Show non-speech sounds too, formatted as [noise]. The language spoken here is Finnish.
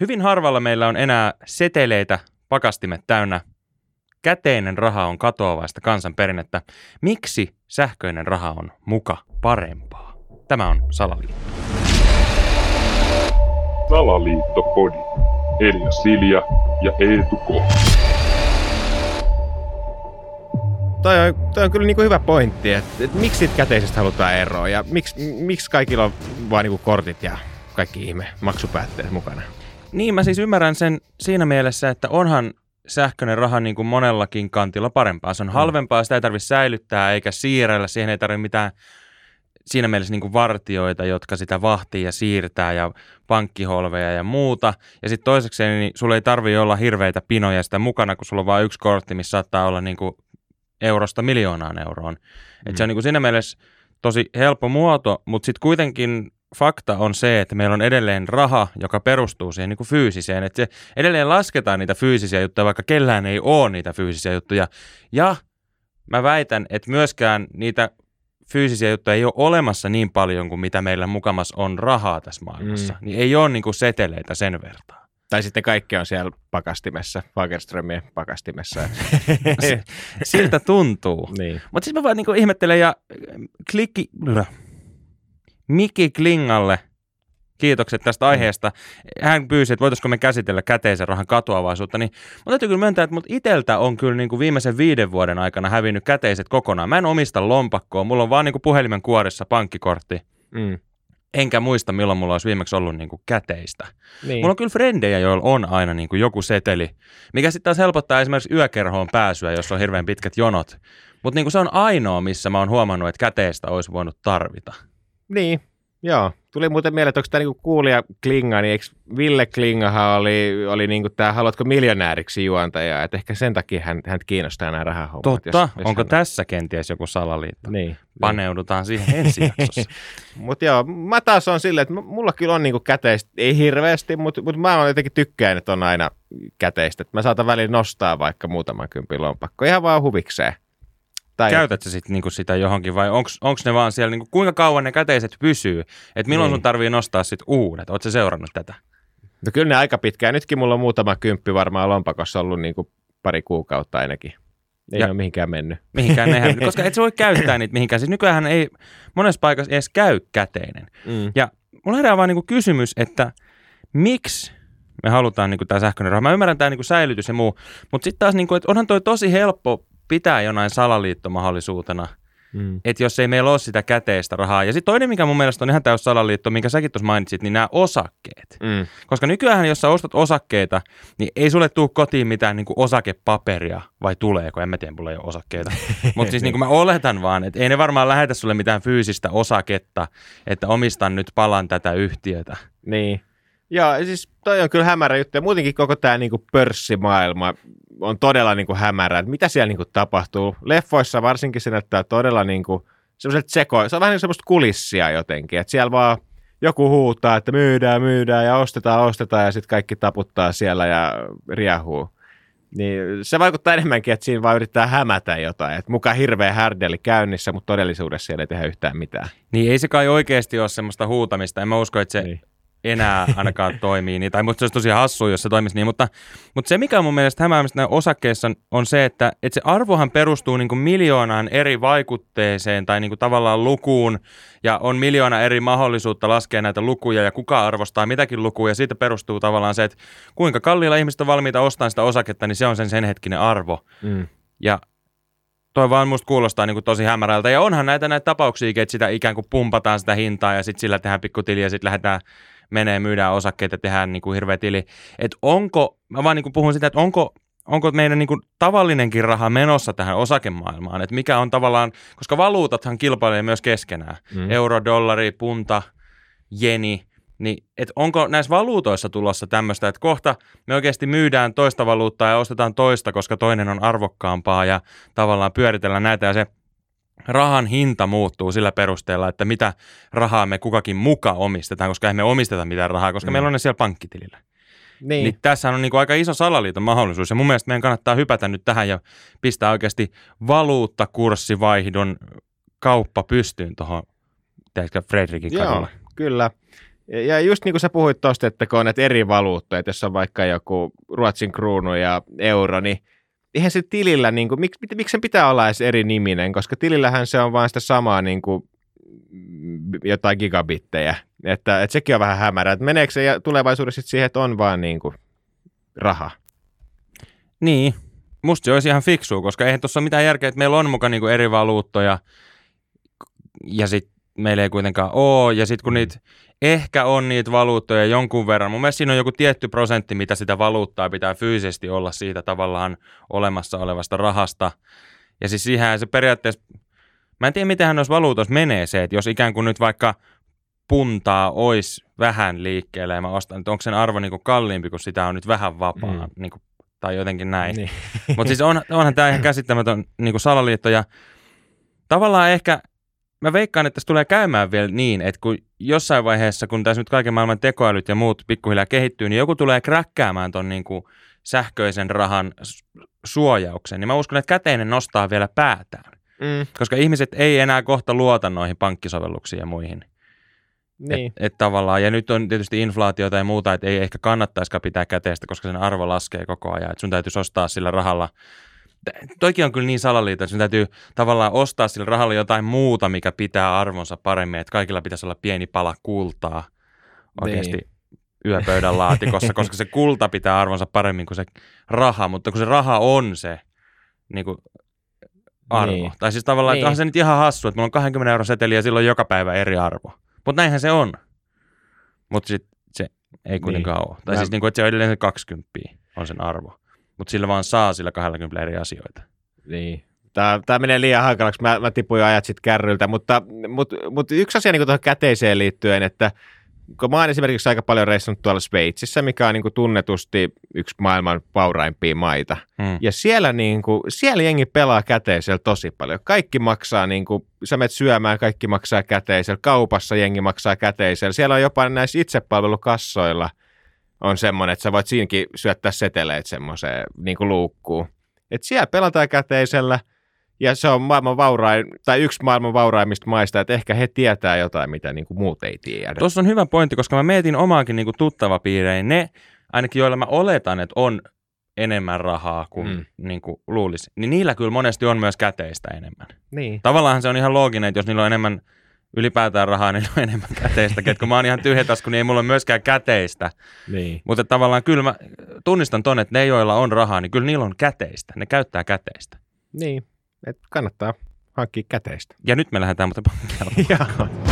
Hyvin harvalla meillä on enää seteleitä, pakastimet täynnä. Käteinen raha on katoavaista kansanperinnettä. Miksi sähköinen raha on muka parempaa? Tämä on Salaliitto. Salaliittopodi. Elia Silja ja Eetu K. Toi on, toi on kyllä niinku hyvä pointti, että et miksi siitä käteisestä halutaan eroa ja miksi, miksi kaikilla on vaan niinku kortit ja kaikki ihme maksupäätteet mukana. Niin, mä siis ymmärrän sen siinä mielessä, että onhan sähköinen raha niin kuin monellakin kantilla parempaa. Se on halvempaa, sitä ei tarvitse säilyttää eikä siirrellä, siihen ei tarvitse mitään siinä mielessä niin kuin vartioita, jotka sitä vahtii ja siirtää ja pankkiholveja ja muuta. Ja sitten toiseksi niin sulla ei tarvi olla hirveitä pinoja sitä mukana, kun sulla on vain yksi kortti, missä saattaa olla niin kuin eurosta miljoonaan euroon. Et se on niin kuin siinä mielessä tosi helppo muoto, mutta sitten kuitenkin fakta on se, että meillä on edelleen raha, joka perustuu siihen niin kuin fyysiseen. Että se edelleen lasketaan niitä fyysisiä juttuja, vaikka kellään ei ole niitä fyysisiä juttuja. Ja mä väitän, että myöskään niitä fyysisiä juttuja ei ole olemassa niin paljon kuin mitä meillä mukamas on rahaa tässä maailmassa. Mm. Niin ei ole niin kuin seteleitä sen verran. Tai sitten kaikki on siellä pakastimessa, Fagerströmien pakastimessa. [laughs] Siltä tuntuu. niin. Mutta sitten mä vaan niinku ihmettelen ja klikki... Miki Klingalle kiitokset tästä aiheesta. Hän pyysi, että voitaisiko me käsitellä käteisen rahan katoavaisuutta, niin mun täytyy kyllä myöntää, että mut iteltä on kyllä niin kuin viimeisen viiden vuoden aikana hävinnyt käteiset kokonaan. Mä en omista lompakkoa, mulla on vaan niin kuin puhelimen kuoressa pankkikortti. Mm. Enkä muista, milloin mulla olisi viimeksi ollut niin kuin käteistä. Niin. Mulla on kyllä frendejä, joilla on aina niin kuin joku seteli, mikä sitten taas helpottaa esimerkiksi yökerhoon pääsyä, jos on hirveän pitkät jonot. Mutta niin kuin se on ainoa, missä mä oon huomannut, että käteistä olisi voinut tarvita. Niin, joo. Tuli muuten mieleen, että onko tämä niinku kuulija Klinga, niin eikö Ville Klingahan oli, oli niinku tämä Haluatko miljonääriksi juontaja, että ehkä sen takia hän, hän kiinnostaa nämä rahahommat. Totta, jos- jos onko hän- tässä kenties joku salaliitto? Niin. Paneudutaan siihen ensi jaksossa. [laughs] Mutta joo, mä taas on silleen, että mulla kyllä on niinku käteistä, ei hirveästi, mutta mut mä oon jotenkin tykkään, että on aina käteistä. Että mä saatan väliin nostaa vaikka muutaman kympin lompakko, ihan vaan huvikseen. Tai Käytätkö sitten niinku sitä johonkin vai onko ne vaan siellä, niinku, kuinka kauan ne käteiset pysyy? Että milloin Niin. sun tarvii nostaa sitten uudet? Oletko seurannut tätä? No kyllä ne aika pitkään. Nytkin mulla on muutama kymppi varmaan lompakossa ollut niinku pari kuukautta ainakin. Ei Ja- ole mihinkään mennyt. Mihinkään ne hävi- [laughs] koska et sä voi käyttää niitä mihinkään. Siis nykyään ei monessa paikassa edes käy käteinen. Mm. Ja mulla herää vaan niinku kysymys, että miksi me halutaan niinku tämä sähköinen raha. Mä ymmärrän tämä niinku säilytys ja muu, mutta sitten taas, niinku, että onhan toi tosi helppo pitää jonain salaliittomahdollisuutena, Mm. että jos ei meillä ole sitä käteistä rahaa. Ja sitten toinen, mikä mun mielestä on ihan täys salaliitto, minkä säkin tuossa mainitsit, niin nämä osakkeet. Mm. Koska nykyään, jos sä ostat osakkeita, niin ei sulle tule kotiin mitään niin osakepaperia, vai tuleeko, en mä tiedä, mulla ei ole osakkeita. [laughs] Mutta siis niin kuin mä oletan vaan, että ei ne varmaan lähetä sulle mitään fyysistä osaketta, että omistan nyt palan tätä yhtiötä. Niin. Joo, siis toi on kyllä hämärä juttu. Ja muutenkin koko tämä niinku pörssimaailma on todella niinku hämärä. Et mitä siellä niinku tapahtuu? Leffoissa varsinkin se näyttää todella niinku semmoiselta seko. Se on vähän niin semmoista kulissia jotenkin. Että siellä vaan joku huutaa, että myydään, myydään ja ostetaan, ostetaan ja sitten kaikki taputtaa siellä ja riehuu. Niin se vaikuttaa enemmänkin, että siinä vaan yrittää hämätä jotain. Että mukaan hirveä härdeli käynnissä, mutta todellisuudessa siellä ei tehdä yhtään mitään. Niin ei se kai oikeasti ole semmoista huutamista. En mä usko, että se Niin. Enää ainakaan toimii niin. Tai mutta se olisi tosi hassu, jos se toimisi niin. Mutta, mutta se, mikä on mun mielestä hämäämistä osakkeissa on, se, että, että se arvohan perustuu niin kuin miljoonaan eri vaikutteeseen tai niin kuin tavallaan lukuun. Ja on miljoona eri mahdollisuutta laskea näitä lukuja ja kuka arvostaa mitäkin lukuja. Ja siitä perustuu tavallaan se, että kuinka kalliilla ihmiset on valmiita ostamaan sitä osaketta, niin se on sen sen hetkinen arvo. Mm. Ja toi vaan musta kuulostaa niin kuin tosi hämärältä. Ja onhan näitä näitä tapauksia, että sitä ikään kuin pumpataan sitä hintaa ja sitten sillä tehdään pikkutili ja sitten lähdetään menee, myydään osakkeita, tehdään niin kuin hirveä tili. Että onko, mä vaan niin kuin puhun sitä, että onko, onko meidän niin kuin tavallinenkin raha menossa tähän osakemaailmaan, että mikä on tavallaan, koska valuutathan kilpailee myös keskenään, Mm. euro, dollari, punta, jeni, niin et onko näissä valuutoissa tulossa tämmöistä, että kohta me oikeasti myydään toista valuuttaa ja ostetaan toista, koska toinen on arvokkaampaa ja tavallaan pyöritellään näitä ja se rahan hinta muuttuu sillä perusteella, että mitä rahaa me kukakin muka omistetaan, koska eihän me omisteta mitään rahaa, koska Mm. meillä on ne siellä pankkitilillä. Niin. Niin, tässä on niin kuin aika iso salaliiton mahdollisuus ja mun mielestä meidän kannattaa hypätä nyt tähän ja pistää oikeasti valuuttakurssivaihdon kauppa pystyyn tuohon, tiedätkö, Fredrikin Joo, kyllä. Ja- Ja just niin kuin sä puhuit tuosta, että kun on näitä eri valuuttoja, että jos on vaikka joku Ruotsin kruunu ja euro, niin eihän se tilillä, niin kuin, miksi, miksi sen pitää olla edes eri niminen, koska tilillähän se on vaan sitä samaa niin kuin, mm, jotain gigabittejä, että, että sekin on vähän hämärä, että meneekö se tulevaisuudessa siihen, että on vaan niin kuin raha. Niin, musta se olisi ihan fiksua, koska eihän tuossa ole mitään järkeä, että meillä on mukaan niinku eri valuuttoja ja sitten meillä ei kuitenkaan ole. Ja sitten kun niitä ehkä on niitä valuuttoja jonkun verran, mun mielestä siinä on joku tietty prosentti, mitä sitä valuuttaa pitää fyysisesti olla siitä tavallaan olemassa olevasta rahasta. Ja siis siihen se periaatteessa, mä en tiedä miten noissa valuutoissa menee se, että jos ikään kuin nyt vaikka puntaa olisi vähän liikkeelle ja mä ostan, että onko sen arvo niinku kalliimpi, kun sitä on nyt vähän vapaa, Mm. mm. niinku, tai jotenkin näin. Niin. Mutta siis on, onhan tämä ihan käsittämätön niin kuin salaliitto ja tavallaan ehkä mä veikkaan, että tässä tulee käymään vielä niin, että kun jossain vaiheessa, kun tässä nyt kaiken maailman tekoälyt ja muut pikkuhiljaa kehittyy, niin joku tulee kräkkäämään ton niin kuin sähköisen rahan suojauksen, niin mä uskon, että käteinen nostaa vielä päätään. Mm, Koska ihmiset ei enää kohta luota noihin pankkisovelluksiin ja muihin. niin. Et, et tavallaan, ja nyt on tietysti inflaatiota ja muuta, että ei ehkä kannattaisikaan pitää käteistä, koska sen arvo laskee koko ajan. Et sun täytyisi ostaa sillä rahalla. Toikin on kyllä niin salaliitto, että täytyy tavallaan ostaa sillä rahalla jotain muuta, mikä pitää arvonsa paremmin. Että kaikilla pitäisi olla pieni pala kultaa oikeasti Niin. yöpöydän laatikossa, [laughs] koska se kulta pitää arvonsa paremmin kuin se raha. Mutta kun se raha on se niin kuin arvo. Niin. Tai siis tavallaan, Niin. että onhan se nyt ihan hassu, että mulla on 20 euron seteli ja silloin joka päivä eri arvo. Mutta näinhän se on. Mutta sitten se ei kuitenkaan niin. ole. Tai Mä- siis niin kuin, että se on edelleen se 20 on sen arvo. Mutta sillä vaan saa sillä 20 eri asioita. Niin. Tämä, tämä menee liian hankalaksi, mä, mä tipuin ajat sitten kärryltä, mutta, mutta, mutta yksi asia niin tuohon käteiseen liittyen, että kun mä oon esimerkiksi aika paljon reissannut tuolla Sveitsissä, mikä on niin kuin tunnetusti yksi maailman vauraimpia maita, Hmm. ja siellä, niin kuin, siellä jengi pelaa käteisellä tosi paljon. Kaikki maksaa, niin kuin, sä menet syömään, kaikki maksaa käteisellä, kaupassa jengi maksaa käteisellä, siellä on jopa näissä itsepalvelukassoilla on semmoinen, että sä voit siinäkin syöttää seteleitä semmoiseen niin kuin luukkuun. Et siellä pelataan käteisellä ja se on maailman vaurain, tai yksi maailman vauraimmista maista, että ehkä he tietää jotain, mitä niin kuin muut ei tiedä. Tuossa on hyvä pointti, koska mä mietin omaakin niin tuttava piireen. Ne, ainakin joilla mä oletan, että on enemmän rahaa kuin, mm. niin kuin luulisi, niin niillä kyllä monesti on myös käteistä enemmän. Niin. Tavallaan se on ihan looginen, että jos niillä on enemmän ylipäätään rahaa, niin on enemmän käteistä. Kun mä oon ihan tyhjätasku, niin ei mulla ole myöskään käteistä. niin. Mutta tavallaan kyllä mä tunnistan ton, että ne, joilla on rahaa, niin kyllä niillä on käteistä. Ne käyttää käteistä. Niin. Et kannattaa hankkia käteistä. Ja nyt me lähdetään mutta [laughs] pankkialta. Joo.